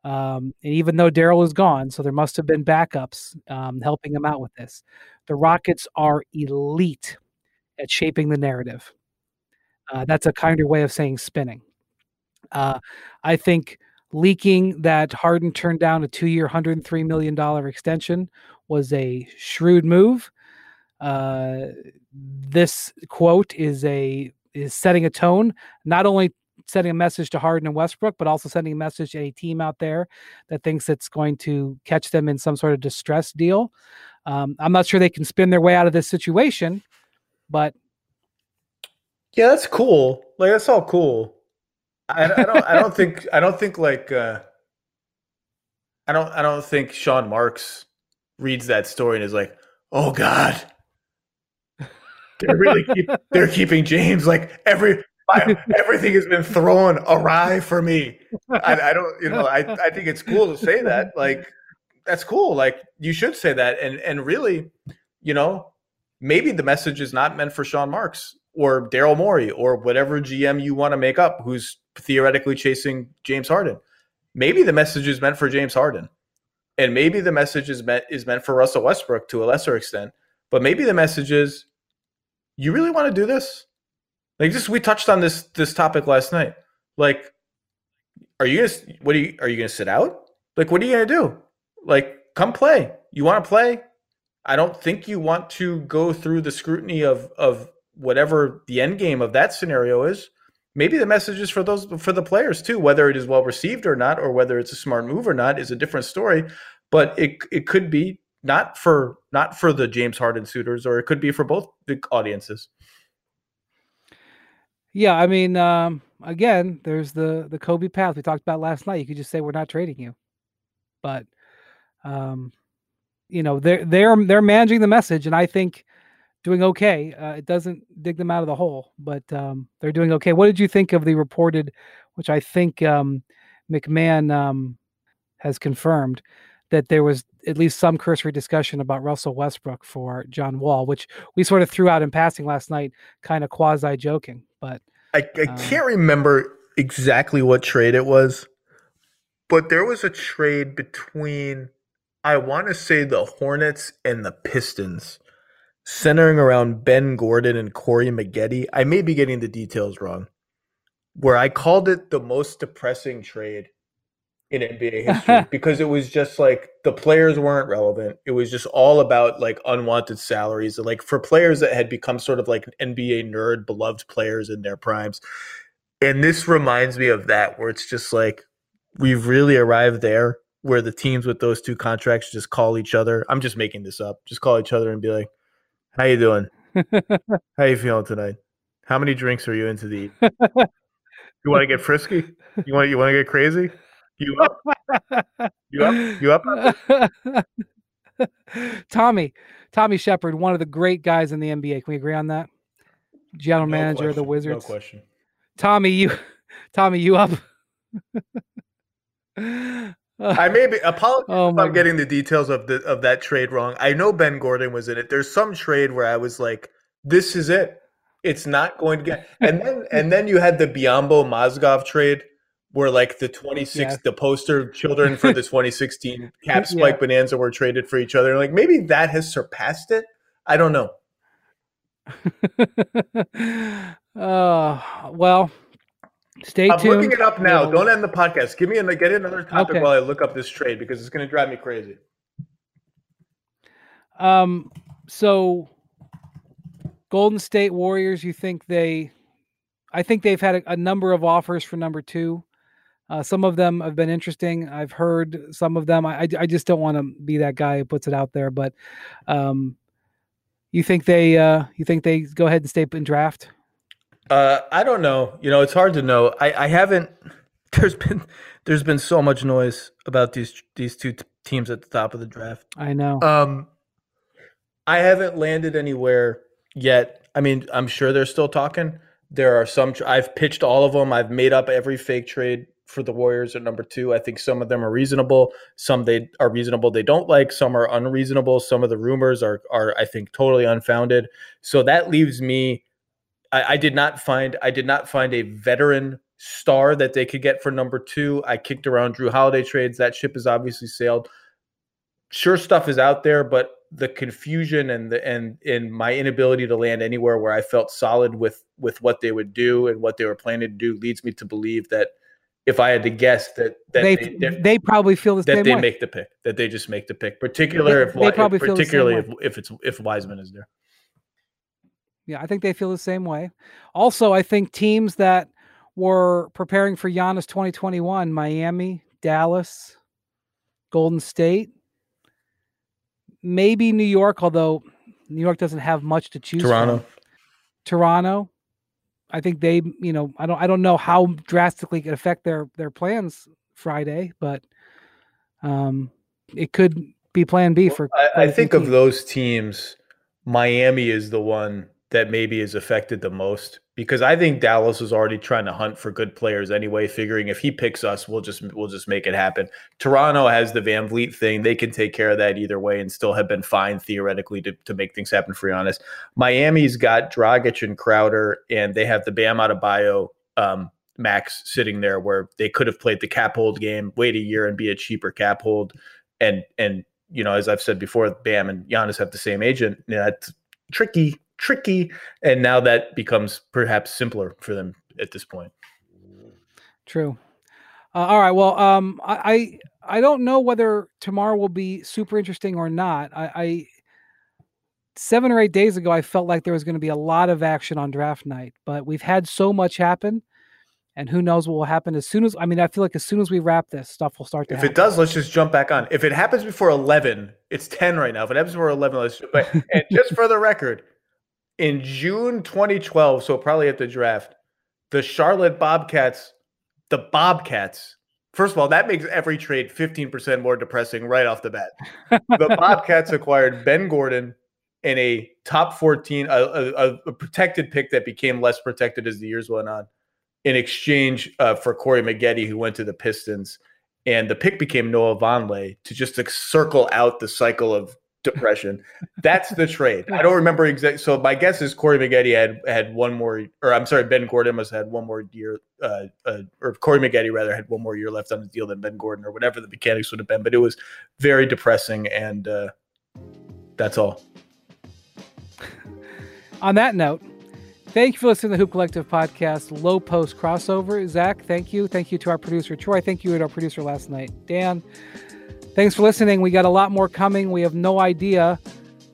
um, and even though Daryl is gone, so there must have been backups um, helping him out with this. The Rockets are elite at shaping the narrative. Uh, that's a kinder way of saying spinning. Uh, I think leaking that Harden turned down a hundred and three million dollar extension was a shrewd move. Uh, this quote is a is setting a tone, not only sending a message to Harden and Westbrook, but also sending a message to a team out there that thinks it's going to catch them in some sort of distress deal. Um, I'm not sure they can spin their way out of this situation, but yeah, that's cool. Like that's all cool. I, I don't. I don't think. I don't think like. Uh, I don't. I don't think Sean Marks reads that story and is like, "Oh God, <laughs> they're really keep, they're keeping James like every my, everything has been thrown awry for me. I, I, don't, you know, I, I think it's cool to say that. Like, that's cool. Like, you should say that. And and really, you know, maybe the message is not meant for Sean Marks or Daryl Morey or whatever GM you want to make up who's theoretically chasing James Harden. Maybe the message is meant for James Harden. And maybe the message is meant is meant for Russell Westbrook to a lesser extent. But maybe the message is you really want to do this? Like just we touched on this this topic last night. Like, are you gonna what are you are you gonna sit out? Like, what are you gonna do? Like, come play. You want to play? I don't think you want to go through the scrutiny of of whatever the end game of that scenario is. Maybe the message is for those for the players too, whether it is well received or not, or whether it's a smart move or not, is a different story. But it it could be not for not for the James Harden suitors, or it could be for both the audiences. Yeah, I mean, um, again, there's the the Kobe path we talked about last night. You could just say we're not trading you, but um, you know they're they're they're managing the message, and I think doing okay. Uh, it doesn't dig them out of the hole, but um, they're doing okay. What did you think of the reported, which I think um, McMahon um, has confirmed that there was at least some cursory discussion about Russell Westbrook for John Wall, which we sort of threw out in passing last night, kind of quasi joking. But I, I um, can't remember exactly what trade it was, but there was a trade between I want to say the Hornets and the Pistons, centering around Ben Gordon and Corey Maggette. I may be getting the details wrong. Where I called it the most depressing trade in NBA <laughs> history because it was just like the players weren't relevant. It was just all about like unwanted salaries. Like for players that had become sort of like NBA nerd, beloved players in their primes. And this reminds me of that, where it's just like we've really arrived there where the teams with those two contracts just call each other. I'm just making this up. Just call each other and be like, How you doing? How you feeling tonight? How many drinks are you into the You want to get frisky? You want you want to get crazy? <laughs> You up? you up? You up? <laughs> Tommy, Tommy Sheppard, one of the great guys in the NBA. Can we agree on that? General no manager question. of the Wizards. No question. Tommy, you, <laughs> Tommy, you up? I may be apologize oh if I'm getting the details of the of that trade wrong. I know Ben Gordon was in it. There's some trade where I was like, "This is it. It's not going to get." And then and then you had the Biyombo Mozgov trade where like the 26 yeah. the poster children for the <laughs> 2016 cap spike yeah. bonanza were traded for each other like maybe that has surpassed it i don't know <laughs> uh well stay tuned. I'm tuned looking it up now don't end the podcast give me a get another topic okay. while i look up this trade because it's going to drive me crazy um so Golden State Warriors, you think they? I think they've had a, a number of offers for number two. Uh, some of them have been interesting. I've heard some of them. I, I just don't want to be that guy who puts it out there. But um, you think they uh, you think they go ahead and stay in draft? Uh, I don't know. You know, it's hard to know. I, I haven't. <laughs> There's been there's been so much noise about these these two t- teams at the top of the draft. I know. Um, I haven't landed anywhere yet. I mean, I'm sure they're still talking. There are some. I've pitched all of them. I've made up every fake trade for the Warriors at number two. I think some of them are reasonable. Some they are reasonable. They don't like. Some are unreasonable. Some of the rumors are are I think totally unfounded. So that leaves me. I, I did not find. I did not find a veteran star that they could get for number two. I kicked around Jrue Holiday trades. That ship has obviously sailed. Sure, stuff is out there, but the confusion and the and in my inability to land anywhere where I felt solid with with what they would do and what they were planning to do leads me to believe that if I had to guess that, that they they, they probably feel the that they way. make the pick that they just make the pick, particularly if they probably if, particularly if, if it's if Wiseman is there. Yeah, I think they feel the same way. Also, I think teams that were preparing for Giannis 2021, Miami, Dallas, Golden State, maybe New York, although New York doesn't have much to choose Toronto. from. Toronto. I think they, you know, I don't I don't know how drastically it could affect their their plans Friday, but um it could be plan B for I, I think of those teams, Miami is the one that maybe is affected the most because I think Dallas is already trying to hunt for good players anyway, figuring if he picks us, we'll just we'll just make it happen. Toronto has the VanVleet thing; they can take care of that either way and still have been fine theoretically to, to make things happen. For honest, Miami's got Dragic and Crowder, and they have the Bam Adebayo um, max sitting there, where they could have played the cap hold game, wait a year and be a cheaper cap hold, and and you know as I've said before, Bam and Giannis have the same agent. Know, that's tricky tricky. And now that becomes perhaps simpler for them at this point. True. Uh, all right. Well, um, I, I, I don't know whether tomorrow will be super interesting or not. I, I seven or eight days ago, I felt like there was going to be a lot of action on draft night, but we've had so much happen, and who knows what will happen as soon as. I mean, I feel like as soon as we wrap this, stuff will start to. If happen. it does, let's just jump back on. If it happens before eleven, it's ten right now. If it happens before eleven, let's. But and just for the record, in June 2012, so probably at the draft, the Charlotte Bobcats, the Bobcats, first of all, that makes every trade 15% more depressing right off the bat. the <laughs> Bobcats acquired Ben Gordon in a top 14, a, a, a, protected pick that became less protected as the years went on, in exchange uh, for Corey Maggette, who went to the Pistons. And the pick became Noah Vonleh to just to circle out the cycle of depression. That's the trade. I don't remember exactly. So my guess is Corey Maggette had had one more, or I'm sorry, Ben Gordon must had one more year, uh, uh, or Corey Maggette rather had one more year left on the deal than Ben Gordon, or whatever the mechanics would have been. But it was very depressing, and uh, that's all. On that note, thank you for listening to the Hoop Collective podcast, Lowe Post Crossover. Zach, thank you. Thank you to our producer, Troy. Thank you to our producer last night, Dan. Thanks for listening. We got a lot more coming. We have no idea.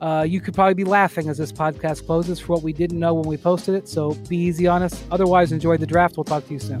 Uh, you could probably be laughing as this podcast closes for what we didn't know when we posted it. So be easy on us. Otherwise, enjoy the draft. We'll talk to you soon.